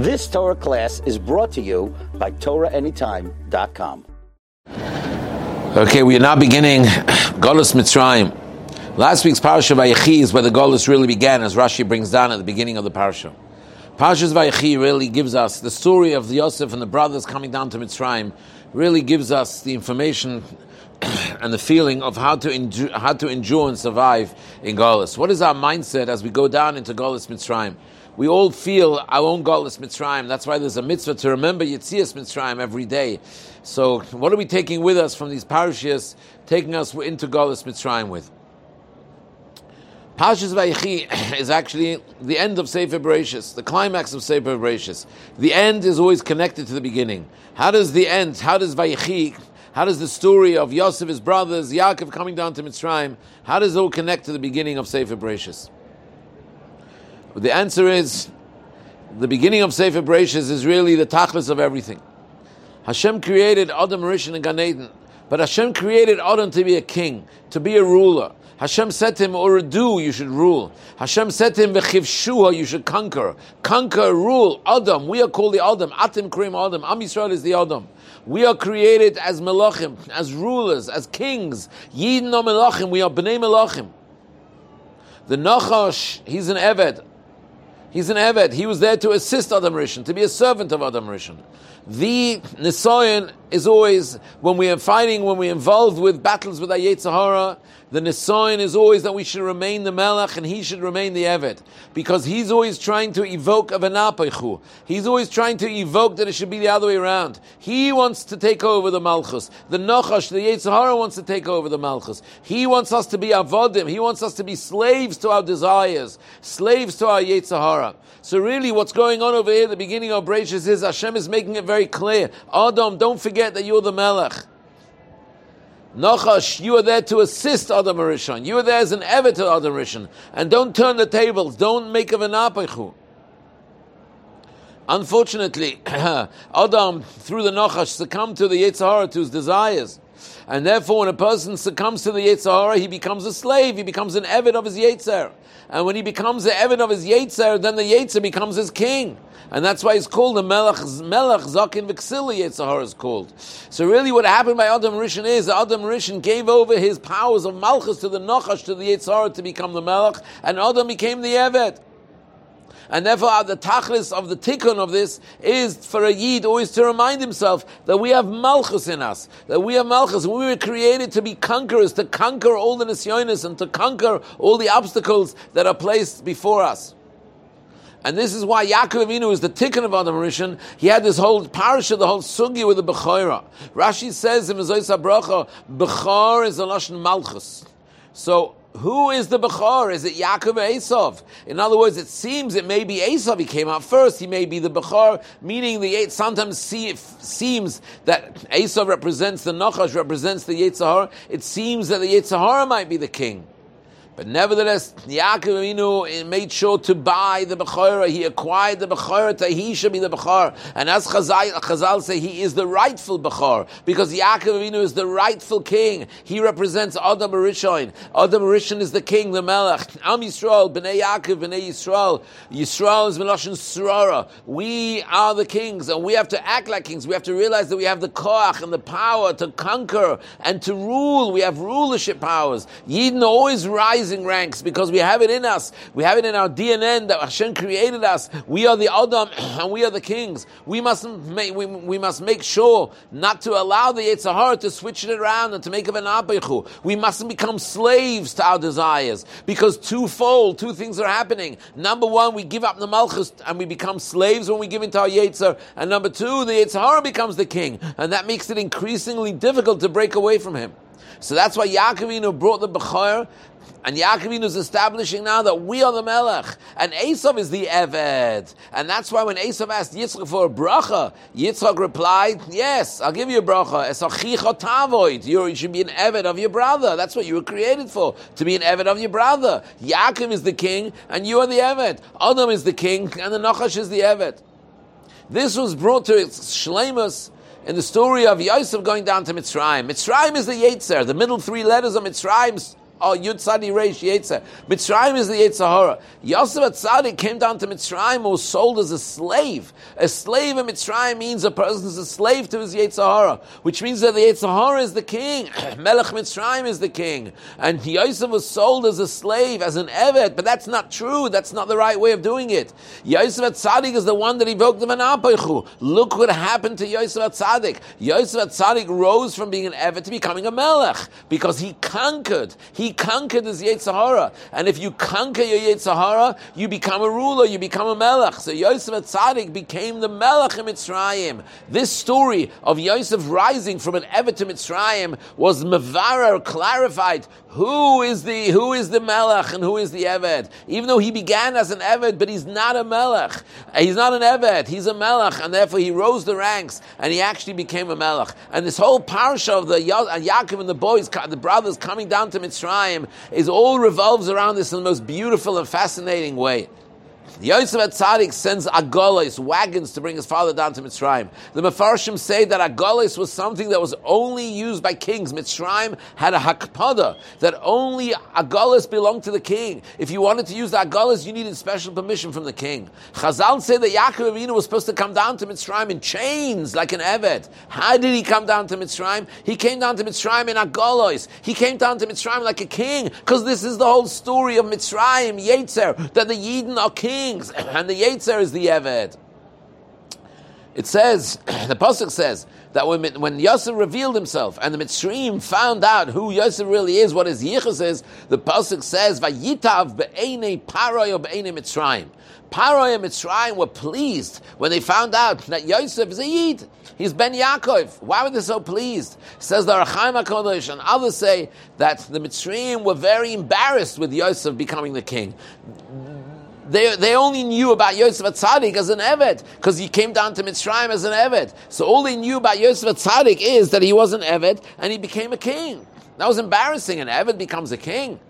This Torah class is brought to you by TorahAnytime.com. Okay, we are now beginning Golos Mitzrayim. Last week's parasha Vayechi is where the Golos really began, as Rashi brings down at the beginning of the parasha. Parashas Vayechi really gives us the story of Yosef and the brothers coming down to Mitzrayim. Really gives us the information and the feeling of how to endure, how to endure and survive in Golos. What is our mindset as we go down into Golos Mitzrayim? We all feel our own Golos Mitzrayim. That's why there's a mitzvah to remember Yitzias Mitzrayim every day. So, what are we taking with us from these parashas, taking us into Golos Mitzrayim with? Parshas Vayechi is actually the end of Sefer Bereshis, the climax of Sefer Bereshis. The end is always connected to the beginning. How does the end, how does Vayechi, how does the story of Yosef, his brothers, Yaakov coming down to Mitzrayim, how does it all connect to the beginning of Sefer Bereshis? The answer is, the beginning of Sefer Bereshis is really the tachlis of everything. Hashem created Adam, Rishon, and Gan Eden, but Hashem created Adam to be a king, to be a ruler. Hashem said to him, Urdu, you should rule. Hashem said to him, Vechivshua, you should conquer. Conquer, rule. Adam, we are called the Adam. Atim Krim Adam. Am Yisrael is the Adam. We are created as Melachim, as rulers, as kings. Yidin no Melachim, we are Bnei Melachim. The Nachash, he's an Eved. He's an Eved. He was there to assist Adam Rishon, to be a servant of Adam Rishon. The Nisayan is always, when we are fighting, when we're involved with battles with Ayet Sahara, the Nisayan is always that we should remain the Melech and he should remain the Eved. Because he's always trying to evoke a Venapechu. He's always trying to evoke that it should be the other way around. He wants to take over the Malchus. The Nachash, the Yetzirah wants to take over the Malchus. He wants us to be Avodim. He wants us to be slaves to our desires, slaves to our Yetzirah. So really what's going on over here at the beginning of Bereshit is Hashem is making it very clear. Adam, don't forget that you're the Melech. Nachash, you are there to assist Adam Rishon. You are there as an ever to Adam Rishon. And don't turn the tables. Don't make a venapechu. Unfortunately, Adam, through the Nachash, succumbed to the Yetzirah, to his desires. And therefore, when a person succumbs to the Yetzirah, he becomes a slave. He becomes an Evid of his Yetzirah. And when he becomes the Evid of his Yetzirah, then the Yetzirah becomes his king. And that's why he's called the Melech, Melech Zakin Vexili Yetzirah is called. So really what happened by Adam Rishon is that Adam Rishon gave over his powers of Malchus to the Nachash, to the Yetzirah to become the Melech, and Adam became the Eved. And therefore, the tachlis of the tikkun of this is for a yid always to remind himself that we have malchus in us, that we have malchus. We were created to be conquerors, to conquer all the nisyonis and to conquer all the obstacles that are placed before us. And this is why Yaakov Avinu is the tikkun of Adam Rishon. He had this whole parasha, the whole sugi with the Bechora. Rashi says in Mezois Bracha, Bechor is a lashon malchus. So who is the Bechor? Is it Yaakov or Esav? In other words, it seems it may be Esav. He came out first. He may be the Bechor, meaning the eight. Sometimes see, seems that Esav represents the Nachash, represents the Yetzirah. It seems that the Yetzirah might be the king. But nevertheless, Yaakov Avinu made sure to buy the Bechorah. He acquired the Bechorah that he should be the Bechor. And as Chazal, Chazal say, he is the rightful Bechor. Because Yaakov Avinu is the rightful king. He represents Adam Rishon. Adam Rishon is the king, the Melech. Am Yisrael, Bnei Yaakov, Bnei Yisrael. Yisrael is Meloshin Surara. We are the kings, and we have to act like kings. We have to realize that we have the koach and the power to conquer and to rule. We have rulership powers. Yidden always rise rising ranks because we have it in us. We have it in our DNA that Hashem created us. We are the Adam and we are the kings. We must make, we, we must make sure not to allow the Yetzirah to switch it around and to make of an apichu. We mustn't become slaves to our desires because twofold, two things are happening. Number one, we give up the Malchus and we become slaves when we give into our Yetzer. And number two, the Yetzirah becomes the king. And that makes it increasingly difficult to break away from him. So that's why Yaakovinu brought the Bechor and Yaakov is establishing now that we are the Melech, and Esav is the Eved. And that's why when Esav asked Yitzchak for a bracha, Yitzchak replied, Yes, I'll give you a bracha. You should be an Eved of your brother. That's what you were created for, to be an Eved of your brother. Yaakov is the king, and you are the Eved. Adam is the king, and the Nachash is the Eved. This was brought to its shlemus in the story of Yosef going down to Mitzrayim. Mitzrayim is the Yetzer. The middle three letters of Mitzrayim Oh, Yud Tzadi Reish Yetzer. Mitzrayim is the Yetzirah. Yosef Atzadik came down to Mitzrayim and was sold as a slave. A slave in Mitzrayim means a person is a slave to his Yetzirah, which means that the Yetzirah is the king. Melech Mitzrayim is the king. And Yosef was sold as a slave, as an Evet, but that's not true. That's not the right way of doing it. Yosef Atzadik is the one that evoked the Manapachu. Look what happened to Yosef Atzadik. Yosef Atzadik rose from being an Evet to becoming a Melech because he conquered. He conquered his Yetzirah. And if you conquer your Yetzirah, you become a ruler, you become a Melech. So Yosef Atzadik became the Melech in Mitzrayim. This story of Yosef rising from an Evet to Mitzrayim was Mevarer clarified who is the who is the Melech and who is the Evet. Even though he began as an Evet, but he's not a Melech. He's not an Evet, he's a Melech, and therefore he rose the ranks and he actually became a Melech. And this whole parsha of the Ya- Yaakov and the boys, the brothers coming down to Mitzrayim, is all revolves around this in the most beautiful and fascinating way. Yosef Atzadik sends agolis, wagons, to bring his father down to Mitzrayim. The Mefarshim say that agolis was something that was only used by kings. Mitzrayim had a hakpada, that only agolis belonged to the king. If you wanted to use the agolis, you needed special permission from the king. Chazal say that Yaakov Avinu was supposed to come down to Mitzrayim in chains, like an Evet. How did he come down to Mitzrayim? He came down to Mitzrayim in agolis. He came down to Mitzrayim like a king, because this is the whole story of Mitzrayim, Yetzer, that the Yidden are kings, and the Yetzer is the Evet. It says, the Pasuk says, that when, when Yosef revealed himself and the Mitzrayim found out who Yosef really is, what his yichus is, the Pasuk says, Vayitav be'enei paroy be'enei Mitzrayim. Paroy and Mitzrayim were pleased when they found out that Yosef is a Yid. He's Ben Yaakov. Why were they so pleased? Says the Ohr HaChaim HaKodesh, and others say that the Mitzrayim were very embarrassed with Yosef becoming the king they, they only knew about Yosef Atzadik as an Evet, because he came down to Mitzrayim as an Evet. So all they knew about Yosef Atzadik is that he was an Evet and he became a king. That was embarrassing. An Evet becomes a king.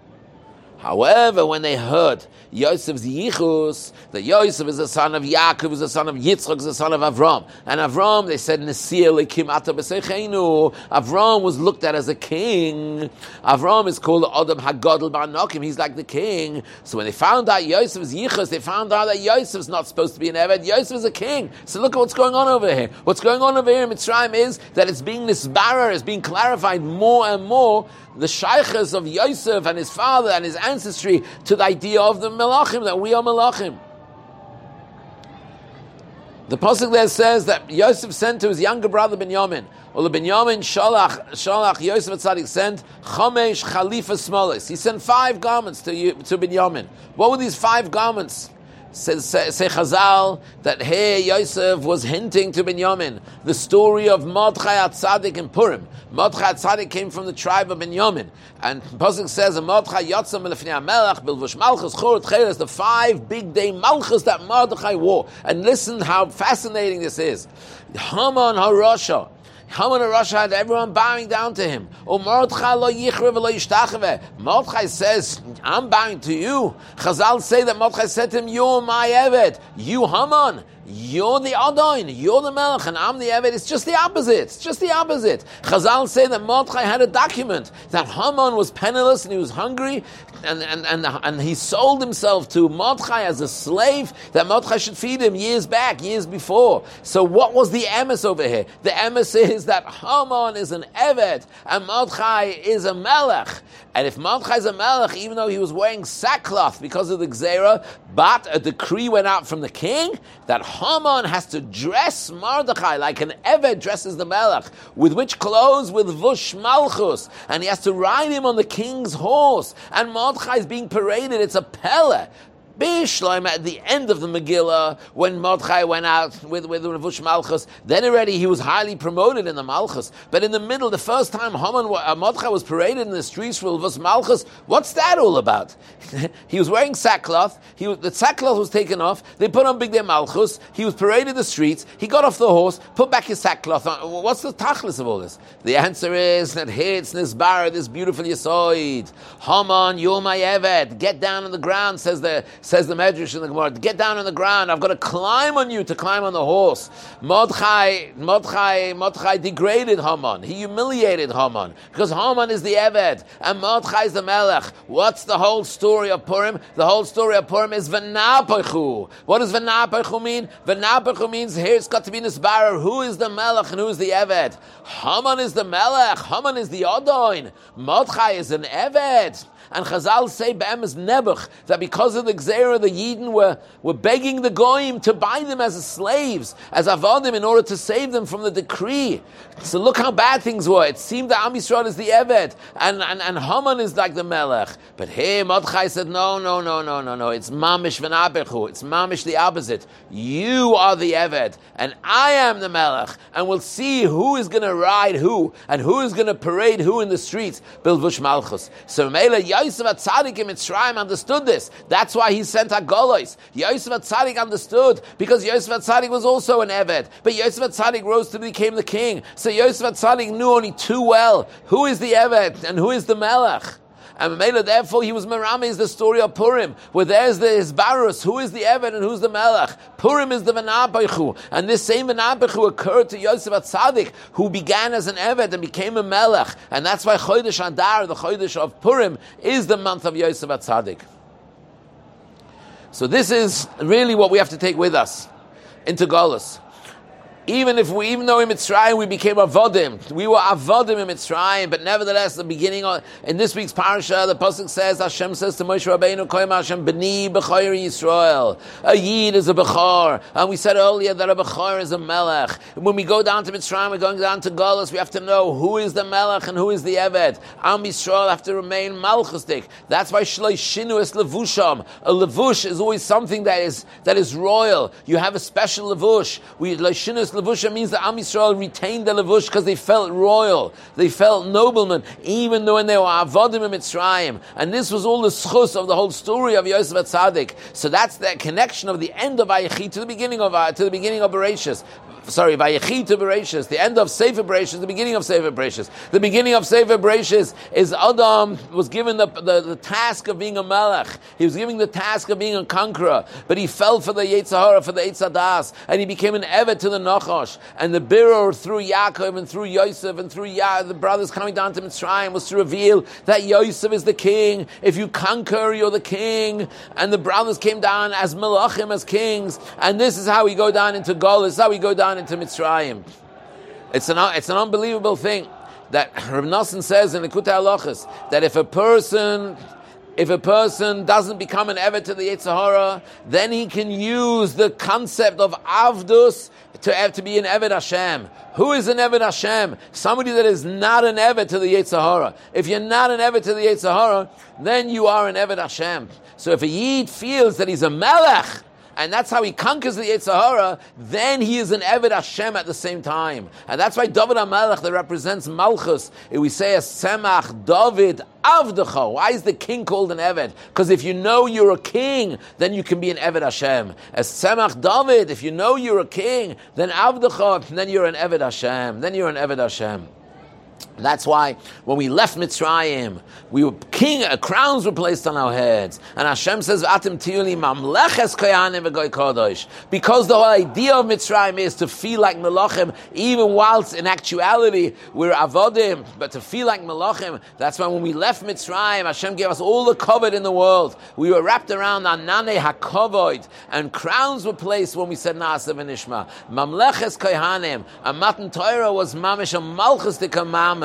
However, when they heard Yosef's yichus, that Yosef is the son of Yaakov, is the son of Yitzchak, is the son of Avram, and Avram, they said, Avram was looked at as a king. Avram is called Adam Hagadol Banokim. He's like the king. So when they found out Yosef's yichus, they found out that Yosef's not supposed to be an Eved. Yosef is a king. So look at what's going on over here. What's going on over here in Mitzrayim is that it's being nisbarer, it's being clarified more and more the shaykhs of Yosef and his father and his ancestry to the idea of the Melachim, that we are Melachim. The pasuk there says that Yosef sent to his younger brother Binyamin. Well, the Binyamin Shalach, Shalach Yosef Tzadik sent Chamesh Khalifa Smolis. He sent five garments to, to Binyamin. What were these five garments? Says say, Chazal that here Yosef was hinting to Binyamin the story of Mordechai Atzadik in Purim. Mordechai Atzadik came from the tribe of Binyamin, and Pasuk says Mordechai Yotzam Melech Bilvush Malchus Chorot Cheres the five big day Malchus that Mordechai wore. And listen how fascinating this is. Haman HaRasha. Haman HaRasha had everyone bowing down to him. Mordechai says, I'm bowing to you. Chazal say that Mordechai said to him, you're my Evet. You Haman. You're the Adon, you're the Melech, and I'm the Evet. It's just the opposite. It's just the opposite. Chazal say that Mordechai had a document that Haman was penniless and he was hungry, and, and, and, and he sold himself to Mordechai as a slave, that Mordechai should feed him years back, years before. So what was the emes over here? The emes is that Haman is an Evet, and Mordechai is a Melech. And if Mordechai is a Melech, even though he was wearing sackcloth because of the Gzera, but a decree went out from the king that Haman has to dress Mordechai like an Evet dresses the Melech. With which clothes? With Vush Malchus. And he has to ride him on the king's horse. And Mordechai is being paraded. It's a Pele. Bishloim at the end of the Megillah, when Mordechai went out with, with Ravush Malchus, then already he was highly promoted in the Malchus. But in the middle, the first time Haman, uh, Mordechai was paraded in the streets for Ravush Malchus, what's that all about? he was wearing sackcloth, he was, the sackcloth was taken off, they put on Big Day Malchus, he was paraded the streets, he got off the horse, put back his sackcloth on. What's the tachlis of all this? The answer is that here it's Nisbar, this beautiful Yesoid. Haman, you're my Evet, get down on the ground, says the Says the Medrash in the Gemara, get down on the ground. I've got to climb on you to climb on the horse. Mordechai, Mordechai, Mordechai degraded Haman. He humiliated Haman because Haman is the Eved and Mordechai is the Melech. What's the whole story of Purim? The whole story of Purim is V'napachu. What does V'napachu mean? V'napachu means here's got to be Nisbarer. Who is the Melech and who is the Eved? Haman is the Melech. Haman is the Odoin. Mordechai is an Eved. And Chazal say Be'em is Nebuch that because of the Gzera, the Yidden were, were begging the Goyim to buy them as slaves, as Avadim, in order to save them from the decree. So look how bad things were. It seemed that Am Yisrael is the Eved, and, and, and Haman is like the Melech. But here, Mordechai said, no, no, no, no, no, no. It's Mamish V'nabechu. It's Mamish the opposite. You are the Eved, and I am the Melech. And we'll see who is going to ride who, and who is going to parade who in the streets. Bilvush Malchus. So Mela Yosef Atzadik in Mitzrayim understood this. That's why he sent a Agolos. Yosef Atzadik understood because Yosef Atzadik was also an Eved. But Yosef Atzadik rose to become the king. So Yosef Atzadik knew only too well who is the Eved and who is the Melech. And Mela, therefore, he was Merame is the story of Purim, where there's the Isbarus, who is the Evan and who's the Melech. Purim is the Vanabechu. And this same Vanabechu occurred to Yosef Atzadik, who began as an Eved and became a Melech. And that's why Chodesh Adar, the Chodesh of Purim, is the month of Yosef Atzadik. So this is really what we have to take with us. Into Golos even if we, even though in Mitzrayim we became avodim, we were avodim in Mitzrayim, but nevertheless, the beginning of, in this week's parasha, the pasuk says, Hashem says to Moshe Rabbeinu, Koyim Hashem b'ni b'choyer Yisrael. A yid is a b'chor, and we said earlier that a b'chor is a melech. When we go down to Mitzrayim, we're going down to Golos, we have to know who is the melech and who is the eved. Am Yisrael have to remain malchustik. That's why shloi shinu es levusham. A levush is always something that is that is royal. You have a special levush. We shinu Levusha means that Am Yisrael retained the Levush because they felt royal, they felt noblemen, even though when they were Avodim in Mitzrayim. And this was all the schus of the whole story of Yosef Atzadik. So that's the connection of the end of Ayechi to the beginning of uh, to the beginning of Bereshis sorry, Vayechi to Bereshis, the end of Sefer Bereshis, the beginning of Sefer Bereshis. The beginning of Sefer Bereshis is Adam was given the, the, the, task of being a Melech. He was given the task of being a conqueror, but he fell for the Yetzirah, for the Eitzadas, and he became an Evet to the Nachash. And the Birur through Yaakov and through Yosef and through Ya, the brothers coming down to Mitzrayim was to reveal that Yosef is the king. If you conquer, you're the king. And the brothers came down as Melachim, as kings. And this is how we go down into Gol. This is how we go down into Mitzrayim. It's an, it's an unbelievable thing that Rav Nosson says in the Likutei Halachos that if a person if a person doesn't become an Eved to the Yetzirah, then he can use the concept of Avdus to have to be an Eved Hashem. Who is an Eved Hashem? Somebody that is not an Eved to the Yetzirah. If you're not an Eved to the Yetzirah, then you are an Eved Hashem. So if a Yid feels that he's a Melech, and that's how he conquers the Yetzirah, then he is an Eved Hashem at the same time. And that's why David HaMelech that represents Malchus, we say a Semach David Avdecha. Why is the king called an Eved? Because if you know you're a king, then you can be an Eved Hashem. As Semach David, if you know you're a king, then Avdecha, then you're an Eved Hashem. Then you're an Eved Hashem. That's why when we left Mitzrayim, we were king, uh, crowns were placed on our heads. And Hashem says, Atim tiyuli mamleches koyanim kodosh. Because the whole idea of Mitzrayim is to feel like Melachim, even whilst in actuality we're avodim, but to feel like Melachim. That's why when we left Mitzrayim, Hashem gave us all the covet in the world. We were wrapped around Anane HaKovoid, and crowns were placed when we said Na'aseh v'nishma. Mamleches koyanim. A Matan Torah was mamish a malchus de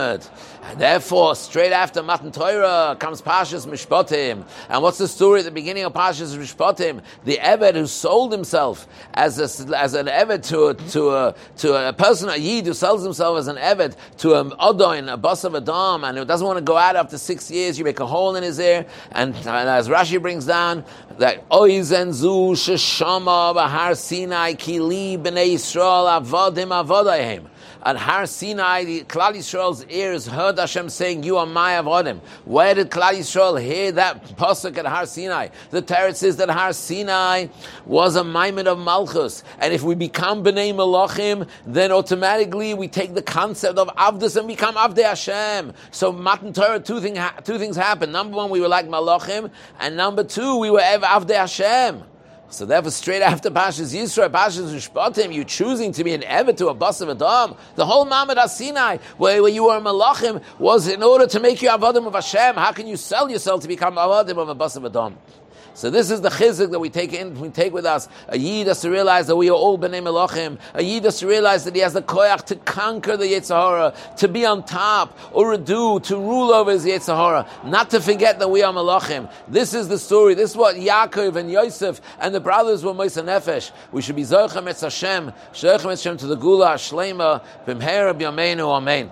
And therefore, straight after Matan Torah comes Pashas Mishpatim. And what's the story at the beginning of Pashas Mishpatim? The Eved who sold himself as, a, as an Eved to a, to, a, to a person, a Yid who sells himself as an Eved to an Odoin, a boss of a Dom, and who doesn't want to go out after six years, you make a hole in his ear. And, and as Rashi brings down, that Oizen Zu Sheshama Bahar Sinai Kili B'nei Yisrael Avodim Avodayim. At Har Sinai, the Klal Yisrael's ears heard Hashem saying, "You are my avodim." Where did Klal Yisrael hear that pasuk at Har Sinai? The Torah says that Har Sinai was a maimed of Malchus, and if we become bnei Malachim, then automatically we take the concept of Avdus and become Avdei Hashem. So Matan Torah, two, thing, two things happened. Number one, we were like Malachim, and number two, we were Avdei Hashem. So therefore, straight after Pashas Yisrael, Pashas Ushpatim, you choosing to be an Evet to a bus of Adam. The whole Mamad Sinai, where, where you were Malachim, was in order to make you Avadim of Hashem. How can you sell yourself to become Avadim of a bus of Adam? So this is the chizik that we take in, we take with us. A yid has to realize that we are all bnei melachim. A yid has to realize that he has the koyach to conquer the Yetzirah, to be on top, or do, to rule over his Yetzirah, not to forget that we are melachim. This is the story. This is what Yaakov and Yosef and the brothers were Moisa Nefesh. We should be Zochem Etz Hashem, Shochem Hashem to the Geula Shlema, Bimhera B'Yameinu Amen.